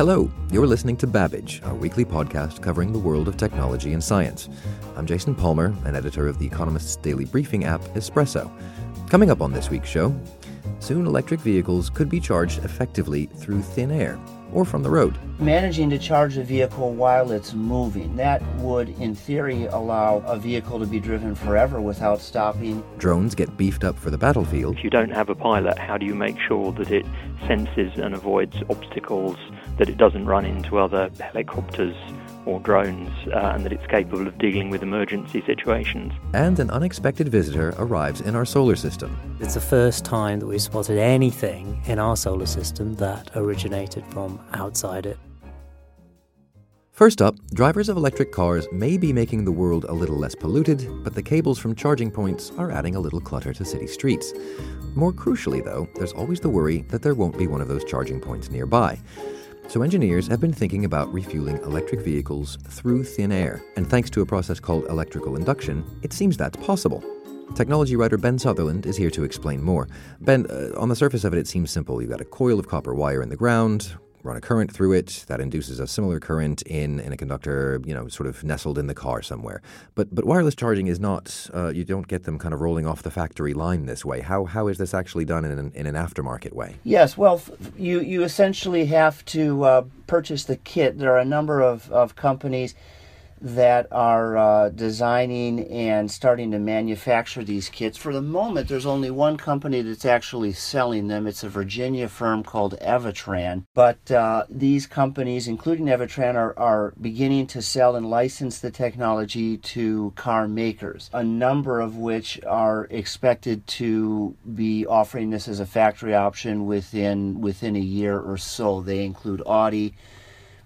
Hello, you're listening to Babbage, our weekly podcast covering the world of technology and science. I'm Jason Palmer, an editor of The Economist's daily briefing app, Espresso. Coming up on this week's show, soon electric vehicles could be charged effectively through thin air or from the road. Managing to charge a vehicle while it's moving, that would, in theory, allow a vehicle to be driven forever without stopping. Drones get beefed up for the battlefield. If you don't have a pilot, how do you make sure that it senses and avoids obstacles, that it doesn't run into other helicopters? or drones, uh, and that it's capable of dealing with emergency situations. And an unexpected visitor arrives in our solar system. It's the first time that we've spotted anything in our solar system that originated from outside it. First up, drivers of electric cars may be making the world a little less polluted, but the cables from charging points are adding a little clutter to city streets. More crucially, though, there's always the worry that there won't be one of those charging points nearby. So, engineers have been thinking about refueling electric vehicles through thin air. And thanks to a process called electrical induction, it seems that's possible. Technology writer Ben Sutherland is here to explain more. Ben, uh, on the surface of it, it seems simple. You've got a coil of copper wire in the ground, run a current through it that induces a similar current in, in a conductor, you know, sort of nestled in the car somewhere. But but wireless charging is not. Uh, you don't get them kind of rolling off the factory line this way. How how is this actually done in an, in an aftermarket way? Yes, well, you you essentially have to uh, purchase the kit. There are a number of, of companies that are uh, designing and starting to manufacture these kits. For the moment, there's only one company that's actually selling them. It's a Virginia firm called Evatran. But uh, these companies, including Evatran, are, are beginning to sell and license the technology to car makers, a number of which are expected to be offering this as a factory option within within a year or so. They include Audi,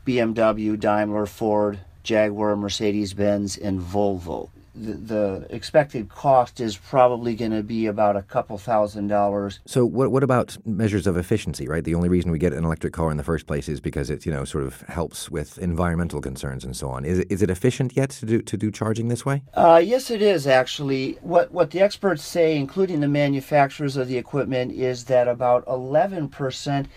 BMW, Daimler, Ford, Jaguar, Mercedes Benz, and Volvo. The, the, expected cost is probably going to be about a couple thousand dollars. So, what what about measures of efficiency? Right, the only reason we get an electric car in the first place is because it you know sort of helps with environmental concerns and so on. Is it, is it efficient yet to do to do charging this way? Uh, yes, it is actually. What what the experts say, including the manufacturers of the equipment, is that about eleven percent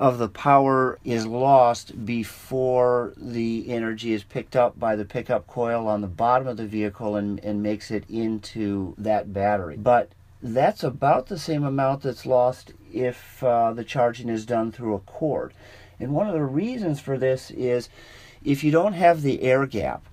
of the power is lost before the energy is picked up by the pickup coil on the bottom of the vehicle and, and makes it into that battery. But that's about the same amount that's lost if uh, the charging is done through a cord. And one of the reasons for this is if you don't have the air gap,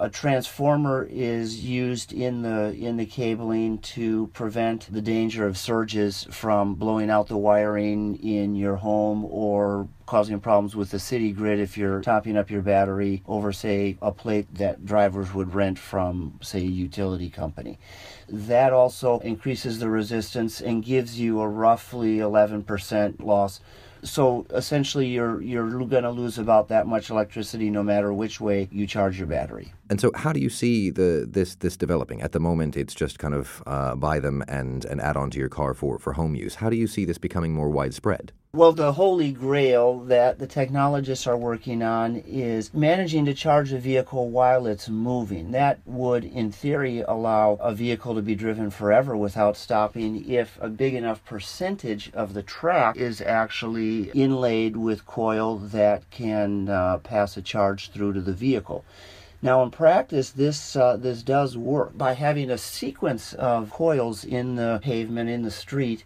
a transformer is used in the in the cabling to prevent the danger of surges from blowing out the wiring in your home or causing problems with the city grid if you're topping up your battery over say a plate that drivers would rent from say a utility company that also increases the resistance and gives you a roughly 11% loss so essentially, you're you're going to lose about that much electricity no matter which way you charge your battery. And so, how do you see the this this developing? At the moment, it's just kind of uh, buy them and and add on to your car for for home use. How do you see this becoming more widespread? Well, the holy grail that the technologists are working on is managing to charge a vehicle while it's moving. That would, in theory, allow a vehicle to be driven forever without stopping if a big enough percentage of the track is actually inlaid with coil that can uh, pass a charge through to the vehicle. Now, in practice, this uh, this does work by having a sequence of coils in the pavement in the street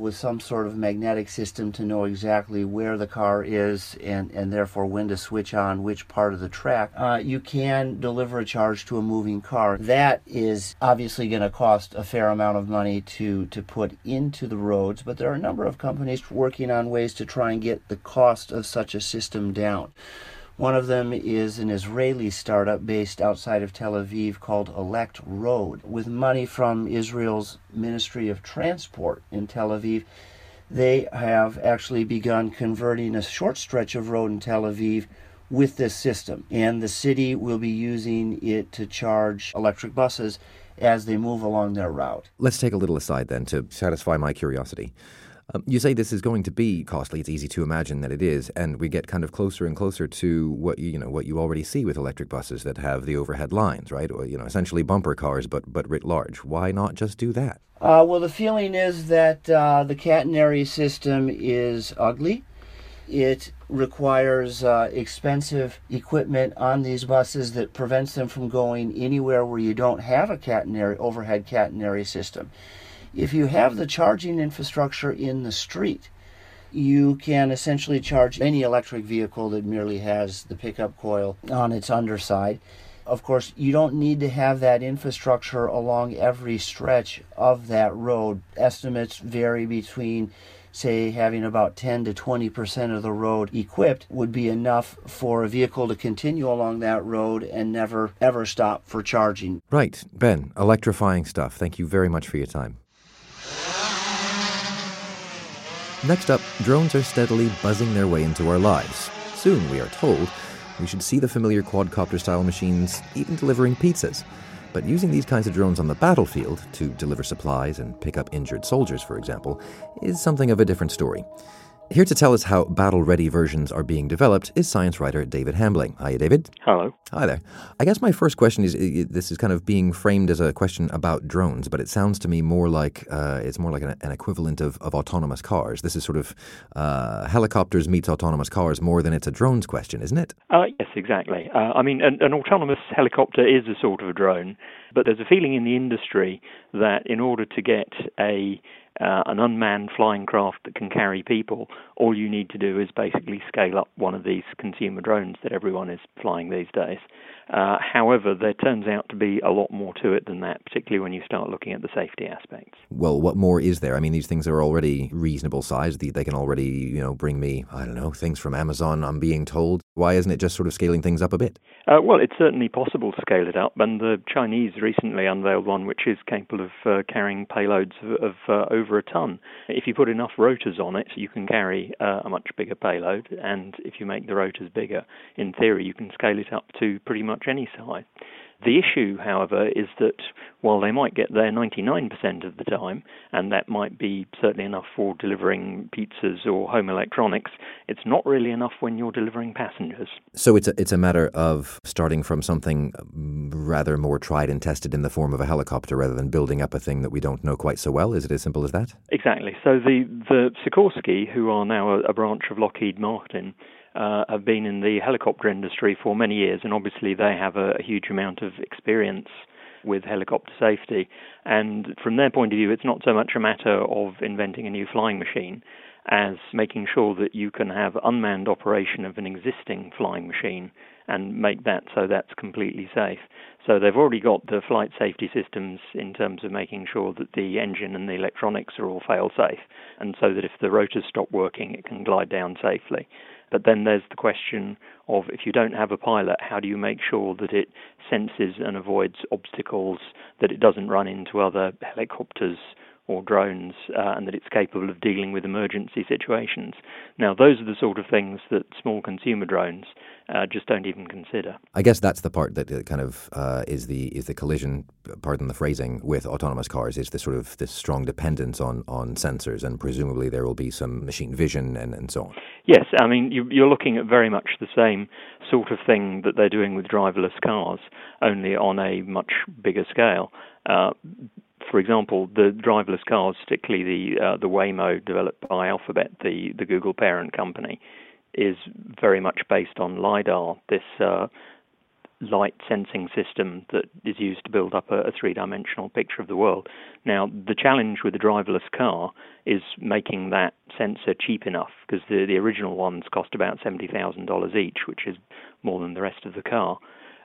with some sort of magnetic system to know exactly where the car is and, and therefore when to switch on which part of the track, uh, you can deliver a charge to a moving car. That is obviously going to cost a fair amount of money to, to put into the roads, but there are a number of companies working on ways to try and get the cost of such a system down. One of them is an Israeli startup based outside of Tel Aviv called ElectRoad. With money from Israel's Ministry of Transport in Tel Aviv, they have actually begun converting a short stretch of road in Tel Aviv with this system. And the city will be using it to charge electric buses as they move along their route. Let's take a little aside then to satisfy my curiosity. Um, you say this is going to be costly. It's easy to imagine that it is, and we get kind of closer and closer to what you, know what you already see with electric buses that have the overhead lines, right? Or you know, essentially bumper cars, but but writ large. Why not just do that? Uh, well, the feeling is that uh, the catenary system is ugly. It requires uh, expensive equipment on these buses that prevents them from going anywhere where you don't have a catenary overhead catenary system. If you have the charging infrastructure in the street, you can essentially charge any electric vehicle that merely has the pickup coil on its underside. Of course, you don't need to have that infrastructure along every stretch of that road. Estimates vary between say having about 10 to 20% of the road equipped would be enough for a vehicle to continue along that road and never ever stop for charging. Right. Ben, electrifying stuff. Thank you very much for your time. Next up, drones are steadily buzzing their way into our lives. Soon, we are told, we should see the familiar quadcopter style machines even delivering pizzas. But using these kinds of drones on the battlefield to deliver supplies and pick up injured soldiers, for example, is something of a different story. Here to tell us how battle ready versions are being developed is science writer David Hambling. Hi, David. Hello. Hi there. I guess my first question is this is kind of being framed as a question about drones, but it sounds to me more like uh, it's more like an, an equivalent of, of, autonomous cars. This is sort of uh, helicopters meets autonomous cars more than it's a drones question, isn't it? Uh, yes, exactly. Uh, I mean, an, an autonomous helicopter is a sort of a drone, but there's a feeling in the industry that in order to get a uh, an unmanned flying craft that can carry people, all you need to do is basically scale up one of these consumer drones that everyone is flying these days. Uh, however, there turns out to be a lot more to it than that, particularly when you start looking at the safety aspects. Well, what more is there? I mean, these things are already reasonable size. They can already, you know, bring me, I don't know, things from Amazon, I'm being told. Why isn't it just sort of scaling things up a bit? Uh, well, it's certainly possible to scale it up, and the Chinese recently unveiled one which is capable of uh, carrying payloads of, of uh, over a ton. If you put enough rotors on it, you can carry uh, a much bigger payload, and if you make the rotors bigger, in theory, you can scale it up to pretty much any size. The issue, however, is that while they might get there 99% of the time, and that might be certainly enough for delivering pizzas or home electronics, it's not really enough when you're delivering passengers. So it's a, it's a matter of starting from something um, rather more tried and tested in the form of a helicopter rather than building up a thing that we don't know quite so well. Is it as simple as that? Exactly. So the, the Sikorsky, who are now a, a branch of Lockheed Martin, uh, have been in the helicopter industry for many years, and obviously they have a, a huge amount of experience with helicopter safety. And from their point of view, it's not so much a matter of inventing a new flying machine as making sure that you can have unmanned operation of an existing flying machine and make that so that's completely safe. So they've already got the flight safety systems in terms of making sure that the engine and the electronics are all fail safe, and so that if the rotors stop working, it can glide down safely. But then there's the question of if you don't have a pilot, how do you make sure that it senses and avoids obstacles, that it doesn't run into other helicopters or drones, uh, and that it's capable of dealing with emergency situations. Now, those are the sort of things that small consumer drones uh, just don't even consider. I guess that's the part that kind of uh, is the is the collision. Pardon the phrasing with autonomous cars is the sort of this strong dependence on on sensors, and presumably there will be some machine vision and, and so on. Yes, I mean you, you're looking at very much the same sort of thing that they're doing with driverless cars, only on a much bigger scale. Uh, for example, the driverless cars, particularly the uh, the Waymo developed by Alphabet, the the Google parent company, is very much based on lidar. This uh, light sensing system that is used to build up a, a three dimensional picture of the world. Now, the challenge with the driverless car is making that sensor cheap enough because the, the original ones cost about $70,000 each, which is more than the rest of the car.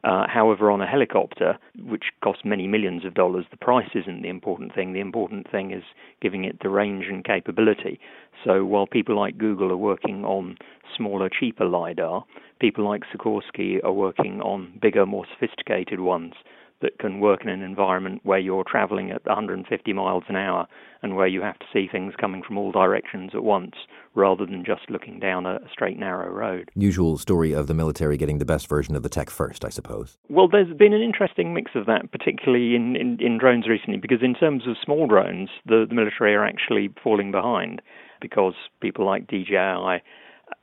Uh, however, on a helicopter, which costs many millions of dollars, the price isn't the important thing. The important thing is giving it the range and capability. So while people like Google are working on smaller, cheaper LiDAR, people like Sikorsky are working on bigger, more sophisticated ones that can work in an environment where you're traveling at 150 miles an hour and where you have to see things coming from all directions at once rather than just looking down a straight, narrow road. Usual story of the military getting the best version of the tech first, I suppose. Well, there's been an interesting mix of that, particularly in, in, in drones recently, because in terms of small drones, the, the military are actually falling behind because people like DJI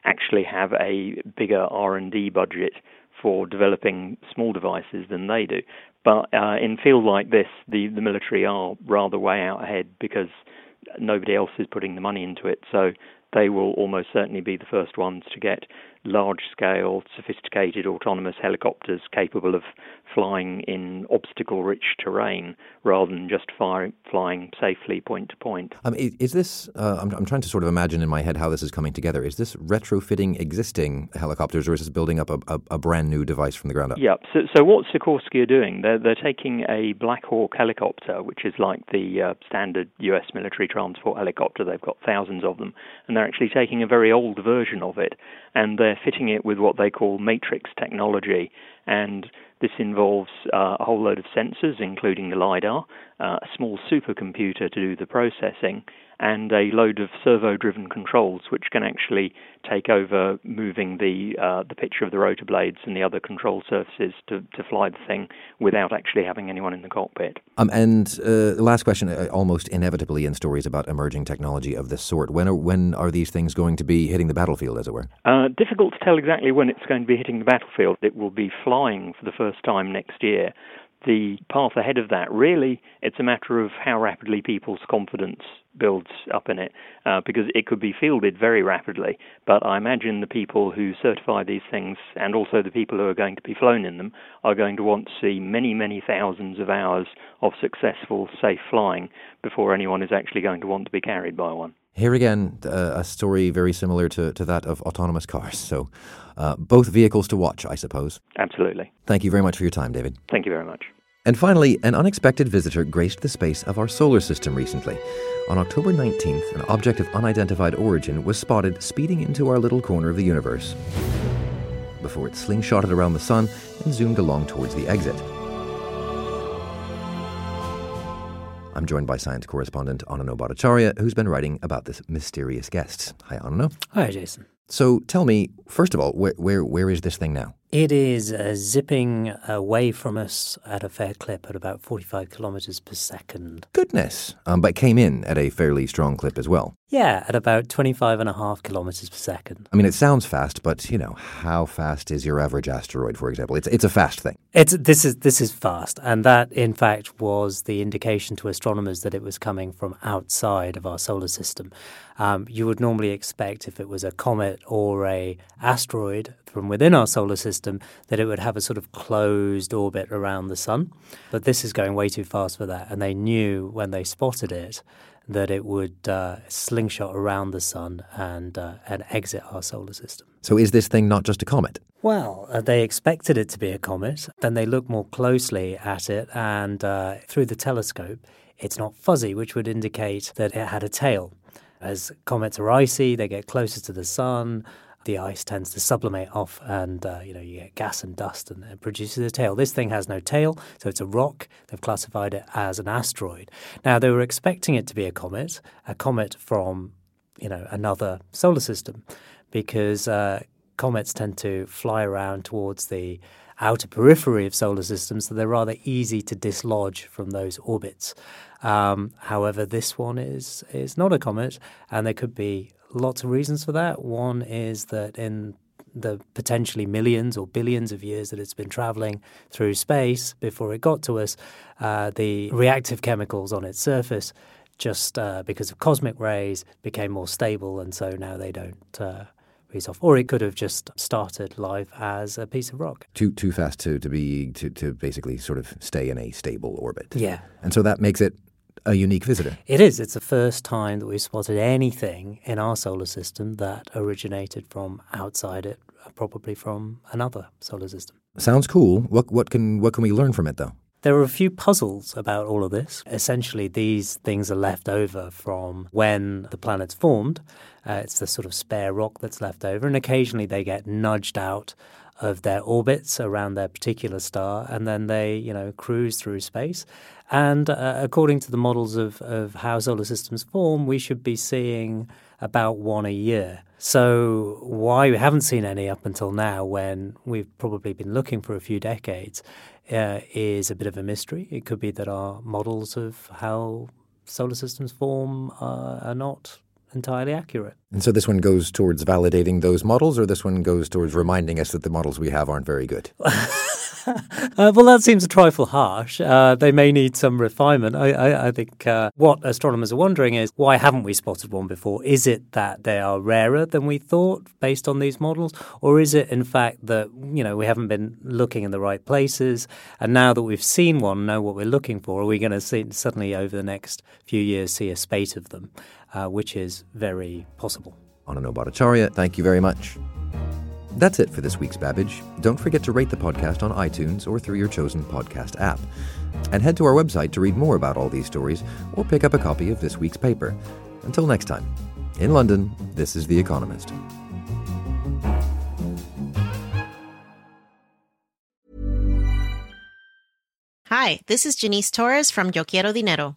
actually have a bigger R&D budget for developing small devices than they do. But uh, in field like this, the, the military are rather way out ahead because nobody else is putting the money into it. So they will almost certainly be the first ones to get large scale, sophisticated autonomous helicopters capable of flying in obstacle rich terrain rather than just fire, flying safely point to point. Um, is, is, this, uh, I'm, I'm, trying to sort of imagine in my head how this is coming together. Is this retrofitting existing helicopters or is this building up a, a, a brand new device from the ground up? Yeah, so, so what Sikorsky are doing, they're, they're taking a Black Hawk helicopter, which is like the uh, standard US military transport helicopter, they've got thousands of them, and they're actually taking a very old version of it and they're fitting it with what they call matrix technology. And this involves uh, a whole load of sensors, including the LiDAR, uh, a small supercomputer to do the processing, and a load of servo-driven controls, which can actually take over moving the uh, the pitch of the rotor blades and the other control surfaces to, to fly the thing without actually having anyone in the cockpit. Um, and uh, the last question, uh, almost inevitably in stories about emerging technology of this sort, when are, when are these things going to be hitting the battlefield, as it were? Uh, difficult to tell exactly when it's going to be hitting the battlefield. It will be flying for the first time next year the path ahead of that, really, it's a matter of how rapidly people's confidence builds up in it, uh, because it could be fielded very rapidly. But I imagine the people who certify these things, and also the people who are going to be flown in them, are going to want to see many, many thousands of hours of successful, safe flying before anyone is actually going to want to be carried by one. Here again, uh, a story very similar to, to that of autonomous cars. So, uh, both vehicles to watch, I suppose. Absolutely. Thank you very much for your time, David. Thank you very much. And finally, an unexpected visitor graced the space of our solar system recently. On October 19th, an object of unidentified origin was spotted speeding into our little corner of the universe before it slingshotted around the sun and zoomed along towards the exit. I'm joined by science correspondent Ananyo Bhattacharya, who's been writing about this mysterious guest. Hi, Anano. Hi, Jason. So tell me, first of all, where, where, where is this thing now? It is uh, zipping away from us at a fair clip at about 45 kilometers per second. Goodness. Um, but came in at a fairly strong clip as well. Yeah, at about 25 and a half kilometers per second. I mean, it sounds fast, but, you know, how fast is your average asteroid, for example? It's, it's a fast thing. It's, this, is, this is fast. And that, in fact, was the indication to astronomers that it was coming from outside of our solar system. Um, you would normally expect if it was a comet or a asteroid from within our solar system that it would have a sort of closed orbit around the sun. But this is going way too fast for that. And they knew when they spotted it that it would uh, slingshot around the sun and uh, and exit our solar system. So is this thing not just a comet? Well, uh, they expected it to be a comet. Then they looked more closely at it, and uh, through the telescope, it's not fuzzy, which would indicate that it had a tail. As comets are icy, they get closer to the sun the ice tends to sublimate off and uh, you know you get gas and dust and it produces a tail. This thing has no tail, so it's a rock. They've classified it as an asteroid. Now they were expecting it to be a comet, a comet from you know another solar system, because uh, comets tend to fly around towards the outer periphery of solar systems, so they're rather easy to dislodge from those orbits. Um, however, this one is is not a comet, and there could be lots of reasons for that. One is that in the potentially millions or billions of years that it's been traveling through space before it got to us, uh, the reactive chemicals on its surface, just uh, because of cosmic rays, became more stable, and so now they don't. Uh, off. Or it could have just started life as a piece of rock. Too too fast to, to be to, to basically sort of stay in a stable orbit. Yeah. And so that makes it a unique visitor. It is. It's the first time that we've spotted anything in our solar system that originated from outside it, probably from another solar system. Sounds cool. What what can what can we learn from it though? There are a few puzzles about all of this. Essentially, these things are left over from when the planet's formed. Uh, it's the sort of spare rock that's left over, and occasionally they get nudged out of their orbits around their particular star, and then they, you know, cruise through space. And uh, according to the models of, of how solar systems form, we should be seeing about one a year. So, why we haven't seen any up until now, when we've probably been looking for a few decades, uh, is a bit of a mystery. It could be that our models of how solar systems form uh, are not entirely accurate. And so this one goes towards validating those models, or this one goes towards reminding us that the models we have aren't very good? uh, well, that seems a trifle harsh. Uh, they may need some refinement. I, I, I think uh, what astronomers are wondering is why haven't we spotted one before? Is it that they are rarer than we thought based on these models, or is it in fact that you know we haven't been looking in the right places, and now that we've seen one, know what we're looking for, are we going to suddenly over the next few years see a spate of them, uh, which is very possible. Ananyo Bhattacharya, thank you very much. That's it for this week's Babbage. Don't forget to rate the podcast on iTunes or through your chosen podcast app. And head to our website to read more about all these stories or pick up a copy of this week's paper. Until next time, in London, this is The Economist. Hi, this is Janice Torres from Yo Quiero Dinero.